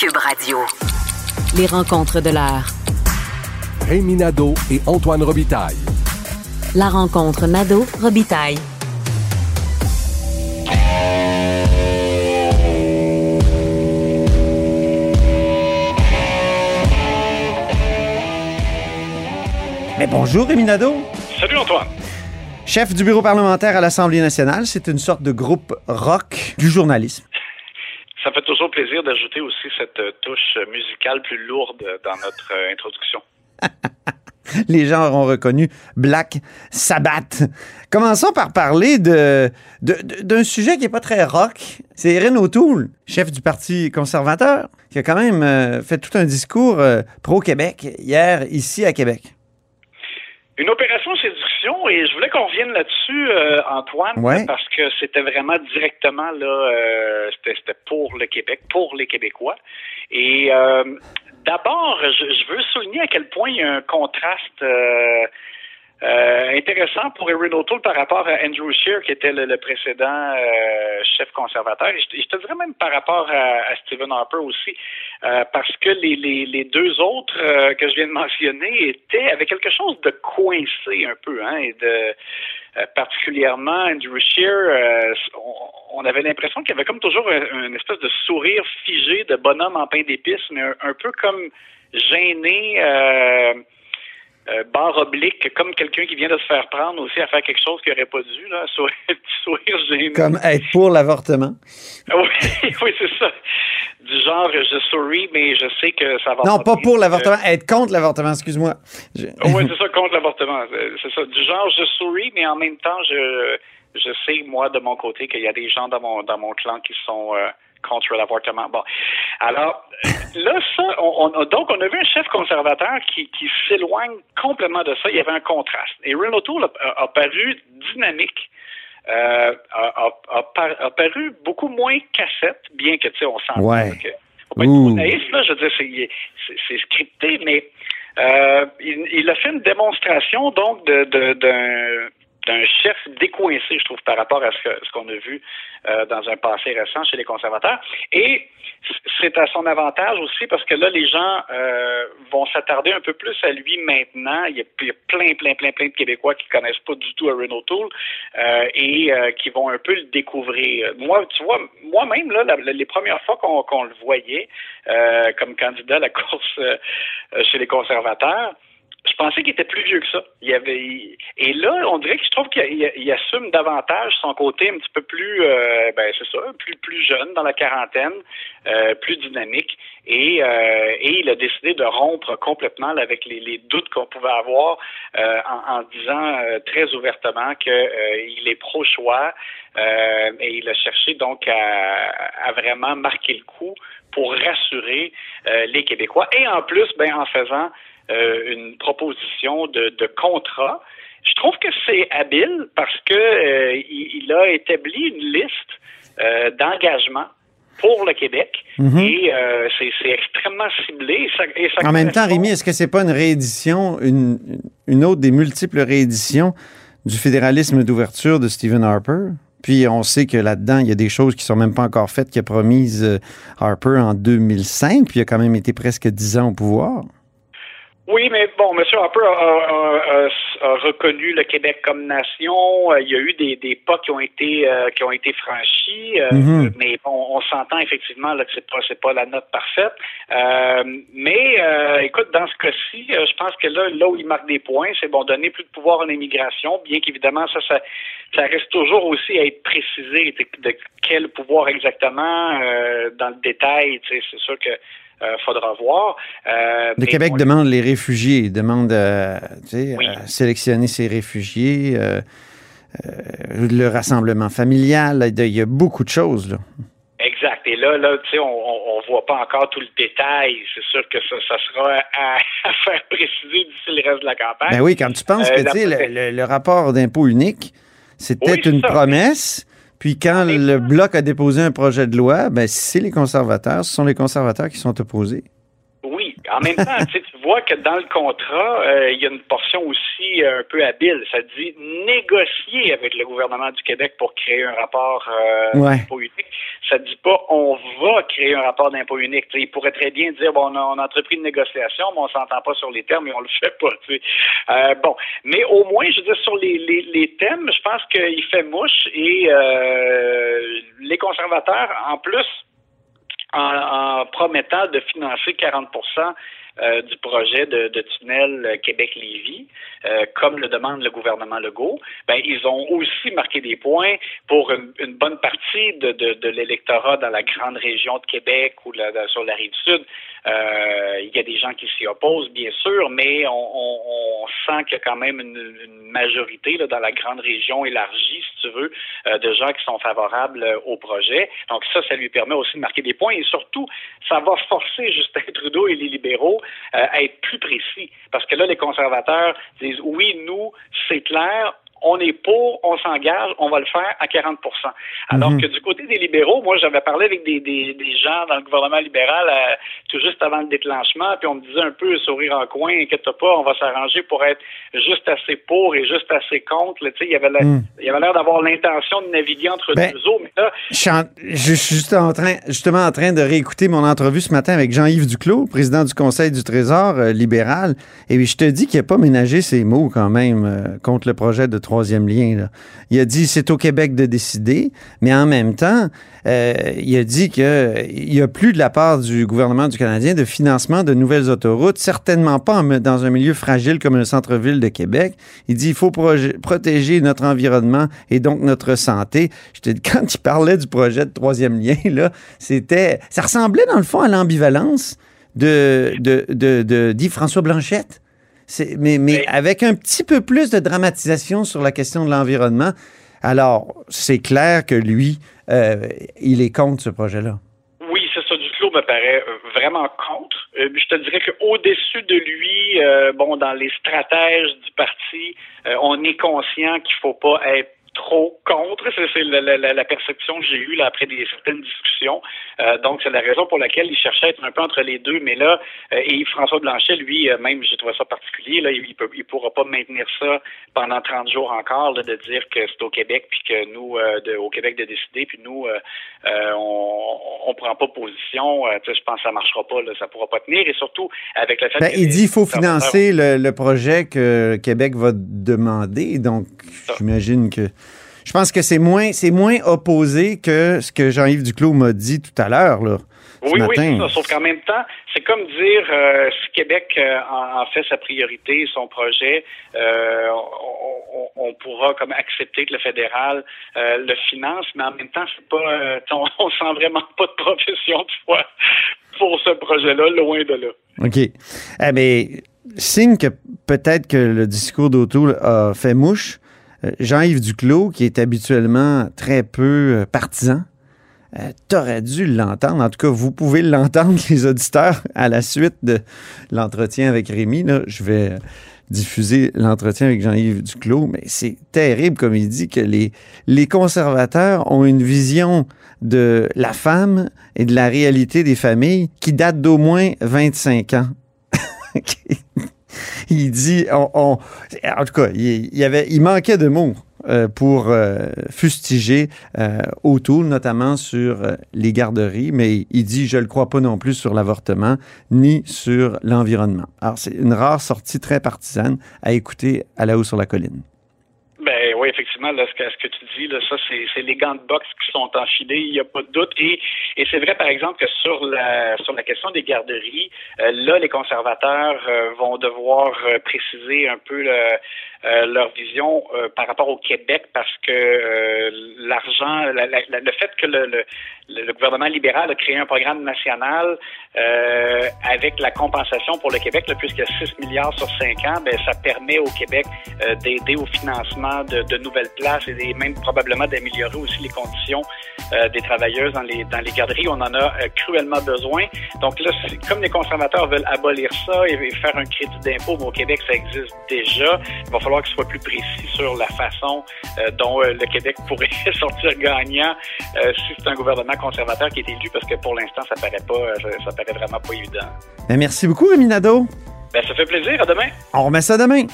Cube Radio. Les rencontres de l'heure. Rémi Nadeau et Antoine Robitaille. La rencontre Nadeau-Robitaille. Mais bonjour, Rémi Nadeau. Salut Antoine. Chef du bureau parlementaire à l'Assemblée nationale, c'est une sorte de groupe rock du journalisme. Toujours plaisir d'ajouter aussi cette euh, touche musicale plus lourde dans notre euh, introduction. Les gens auront reconnu Black Sabbath. Commençons par parler de, d'un sujet qui n'est pas très rock. C'est Erin O'Toole, chef du Parti conservateur, qui a quand même euh, fait tout un discours euh, pro-Québec hier, ici à Québec. Une opération et je voulais qu'on revienne là-dessus, euh, Antoine, Ouais. parce que c'était vraiment directement là, euh, c'était, c'était pour le Québec, pour les Québécois. Et euh, d'abord, je, je veux souligner à quel point il y a un contraste. Euh, intéressant pour Erin O'Toole par rapport à Andrew Scheer, qui était le, le précédent euh, chef conservateur. Et je, te dirais même par rapport à, à Stephen Harper aussi, euh, parce que les, les, les deux autres euh, que je viens de mentionner étaient avec quelque chose de coincé un peu, hein, et de euh, particulièrement Andrew Scheer, euh, on, on avait l'impression qu'il y avait comme toujours un, une espèce de sourire figé de bonhomme en pain d'épices, mais un, un peu comme gêné. Euh, euh, barre oblique, comme quelqu'un qui vient de se faire prendre aussi à faire quelque chose qu'il n'aurait pas dû, là, sourire, sourire gêné. Comme être pour l'avortement. Oui, oui, c'est ça. Du genre, je souris, mais je sais que ça va Non, pas pour l'avortement, être contre l'avortement, excuse-moi. Je- oui, c'est ça, contre l'avortement. C'est- C'est ça. Du genre, je souris, mais en même temps, je, je sais, moi, de mon côté, qu'il y a des gens dans mon, dans mon clan qui sont euh, contre l'avortement. Bon. Alors, là, ça, on, on- donc, on a vu un chef conservateur qui, qui s'éloigne complètement de ça. Il y avait un contraste. Et Renault O'Toole a, a- paru dynamique. euh, a, a- a par- a paru beaucoup moins cassette, bien que, tu sais, on sent Ouais. que être naïf, là. Je veux dire, c'est- scripté, mais euh, il, il a fait une démonstration, donc, de- de- d'un chef décoincé, je trouve, par rapport à ce qu'on a vu euh, dans un passé récent chez les conservateurs. Et c'est à son avantage aussi parce que là, les gens euh, vont s'attarder un peu plus à lui maintenant. Il y, a, plein, plein, plein, plein de Québécois qui connaissent pas du tout Aaron O'Toole euh, et euh, qui vont un peu le découvrir. Moi, tu vois, moi-même, là, les premières fois qu'on le voyait euh, comme candidat à la course euh, chez les conservateurs, pensais qu'il était plus vieux que ça. Il avait, et là, on dirait que je trouve qu'il il- il assume davantage son côté un petit peu plus, euh, ben c'est ça, plus plus jeune dans la quarantaine, euh, plus dynamique, et, euh, et il a décidé de rompre complètement avec les, doutes qu'on pouvait avoir en, disant très ouvertement que euh, il est pro-choix et il a cherché donc à, à vraiment marquer le coup pour rassurer les Québécois et en plus, ben en faisant une proposition de, de contrat. Je trouve que c'est habile parce que euh, il, il a établi une liste euh, d'engagements pour le Québec et euh, c'est extrêmement ciblé. Et ça, et ça Mhm. En même temps, Rémi, est-ce que c'est pas une réédition, une, une autre des multiples rééditions du fédéralisme d'ouverture de Stephen Harper? Puis on sait que là-dedans, il y a des choses qui sont même pas encore faites, qu'il a promise euh, Harper en 2005, puis il a quand même été presque dix ans au pouvoir. Oui, mais bon, M. Harper a, a- a- a reconnu le Québec comme nation. Euh, Il y a eu des, des pas qui ont été euh, qui ont été franchis, euh, Mhm. mais bon, on s'entend effectivement là, que c'est pas c'est pas la note parfaite. Euh, mais écoute, dans ce cas-ci, je pense que là, là où il marque des points, c'est bon donner plus de pouvoir en immigration, bien qu'évidemment ça, ça ça reste toujours aussi à être précisé de, de quel pouvoir exactement dans le détail. Tu sais, c'est sûr que euh, faudra voir. Euh, Le Québec demande les réfugiés, demande euh, Oui. à sélectionner ses réfugiés, euh, le rassemblement familial, il y a beaucoup de choses. Là. Exact. Et là, là, tu sais, on, on, voit pas encore tout le détail. C'est sûr que ça, ça sera à, à faire préciser d'ici le reste de la campagne. Ben oui, quand tu penses que tu sais, d'après- le, le- le rapport d'impôt unique, c'était Oui, une ça. promesse. Puis quand le Bloc a déposé un projet de loi, ben c'est les conservateurs, ce sont les conservateurs qui sont opposés. En même temps, tu vois que dans le contrat, euh, il y a une portion aussi un peu habile. Ça dit négocier avec le gouvernement du Québec pour créer un rapport euh, d'impôt unique. Ça dit pas on va créer un rapport d'impôt unique. il pourrait très bien dire bon, on a, on a entrepris une négociation, mais on s'entend pas sur les termes et on le fait pas. Euh, bon, mais au moins, je veux dire sur les, les, les thèmes, je pense qu'il fait mouche et euh, les conservateurs, en plus, en, promettant de financer 40 euh, du projet de, tunnel Québec-Lévis, euh, comme le demande le gouvernement Legault, ben, ils ont aussi marqué des points pour une, bonne partie de, l'électorat dans la grande région de Québec ou sur la rive sud. Euh, il y a des gens qui s'y opposent, bien sûr, mais on, sent qu'il y a quand même une, majorité là, dans la grande région élargie, si tu veux, de gens qui sont favorables au projet. Donc ça, ça lui permet aussi de marquer des points et surtout, ça va forcer Justin Trudeau et les libéraux à être plus précis. Parce que là, les conservateurs disent oui, nous, c'est clair, on est pour, on s'engage, on va le faire à 40% Alors mhm. que du côté des libéraux, moi, j'avais parlé avec des, des, des, gens dans le gouvernement libéral euh, tout juste avant le déclenchement, puis on me disait un peu sourire en coin, inquiète pas, on va s'arranger pour être juste assez pour et juste assez contre. Là, il y avait mhm. il y avait l'air d'avoir l'intention de naviguer entre ben, deux eaux, mais là... Je suis, juste en train, justement en train de réécouter mon entrevue ce matin avec Jean-Yves Duclos, président du Conseil du Trésor euh, libéral, et je te dis qu'il n'a pas ménagé ses mots quand même euh, contre le projet de troisième lien. Il a dit c'est au Québec de décider, mais en même temps, euh, il a dit qu'il n'y a plus de la part du gouvernement du Canadien de financement de nouvelles autoroutes, certainement pas dans un milieu fragile comme le centre-ville de Québec. Il dit il faut protéger notre environnement et donc notre santé. Quand il parlait du projet de troisième lien, là, c'était, ça ressemblait dans le fond à l'ambivalence de, de, de, dit François Blanchette mais, mais avec un petit peu plus de dramatisation sur la question de l'environnement. Alors, c'est clair que lui, euh, il est contre ce projet-là. Oui, c'est ça. Duclos me paraît euh, vraiment contre. Euh, je te dirais qu'au-dessus de lui, bon, dans les stratèges du parti, on est conscient qu'il ne faut pas être trop contre. C'est la, perception que j'ai eue là, après des certaines discussions. Euh, donc, c'est la raison pour laquelle il cherchait à être un peu entre les deux. Mais là, euh, et François Blanchet, lui, euh, même, j'ai trouvé ça particulier. Là, il ne pourra pas maintenir ça pendant 30 jours encore, de dire que c'est au Québec, puis que nous, au Québec, de décider, puis nous, on ne prend pas position. je pense que ça ne marchera pas. Là, ça ne pourra pas tenir. Et surtout, avec le fait ben, Il dit qu'il faut financer le, le, projet que Québec va demander. Donc, j'imagine que je pense que c'est moins, c'est moins opposé que ce que Jean-Yves Duclos m'a dit tout à l'heure. Là, oui, oui, c'est ça. Sauf qu'en même temps, c'est comme dire euh, si Québec euh, en, fait sa priorité, son projet, euh, on, pourra comme accepter que le fédéral le finance, mais en même temps, c'est pas, on, on, sent vraiment pas de profession de foi pour ce projet-là, loin de là. OK. Eh bien, signe que peut-être que le discours d'Auto a fait mouche. Euh, Jean-Yves Duclos, qui est habituellement très peu euh, partisan, euh, t'aurais dû l'entendre. En tout cas, vous pouvez l'entendre, les auditeurs, à la suite de l'entretien avec Rémi. je vais diffuser l'entretien avec Jean-Yves Duclos, mais c'est terrible, comme il dit, que les, les conservateurs ont une vision de la femme et de la réalité des familles qui date d'au moins 25 ans. il dit, en tout cas, il, avait, il manquait de mots. Euh, pour euh, fustiger euh, O'Toole, notamment sur euh, les garderies, mais il dit je ne le crois pas non plus sur l'avortement ni sur l'environnement. Alors c'est une rare sortie très partisane à écouter à la haut sur la colline. Oui, effectivement, là, ce, que, tu dis, là, ça, c'est les gants de boxe qui sont enfilés, il n'y a pas de doute. Et, et c'est vrai, par exemple, que sur la sur la question des garderies, euh, là, les conservateurs euh, vont devoir euh, préciser un peu le, leur vision par rapport au Québec parce que l'argent, le fait que le, le, gouvernement libéral a créé un programme national avec la compensation pour le Québec, puisqu'il y a 6 milliards sur 5 ans, ben, ça permet au Québec d'aider au financement de, de, nouvelles places et même probablement d'améliorer aussi les conditions des travailleuses dans les, dans les garderies. On en a cruellement besoin. Donc là, comme les conservateurs veulent abolir ça et, faire un crédit d'impôt, au Québec, ça existe déjà. Il va falloir falloir qu'il soit plus précis sur la façon euh, dont euh, le Québec pourrait sortir gagnant euh, si c'est un gouvernement conservateur qui est élu, parce que pour l'instant, ça paraît pas, ça, paraît vraiment pas évident. Ben, merci beaucoup, Rémi Nadeau. Ben, ça fait plaisir. À demain. On remet ça demain.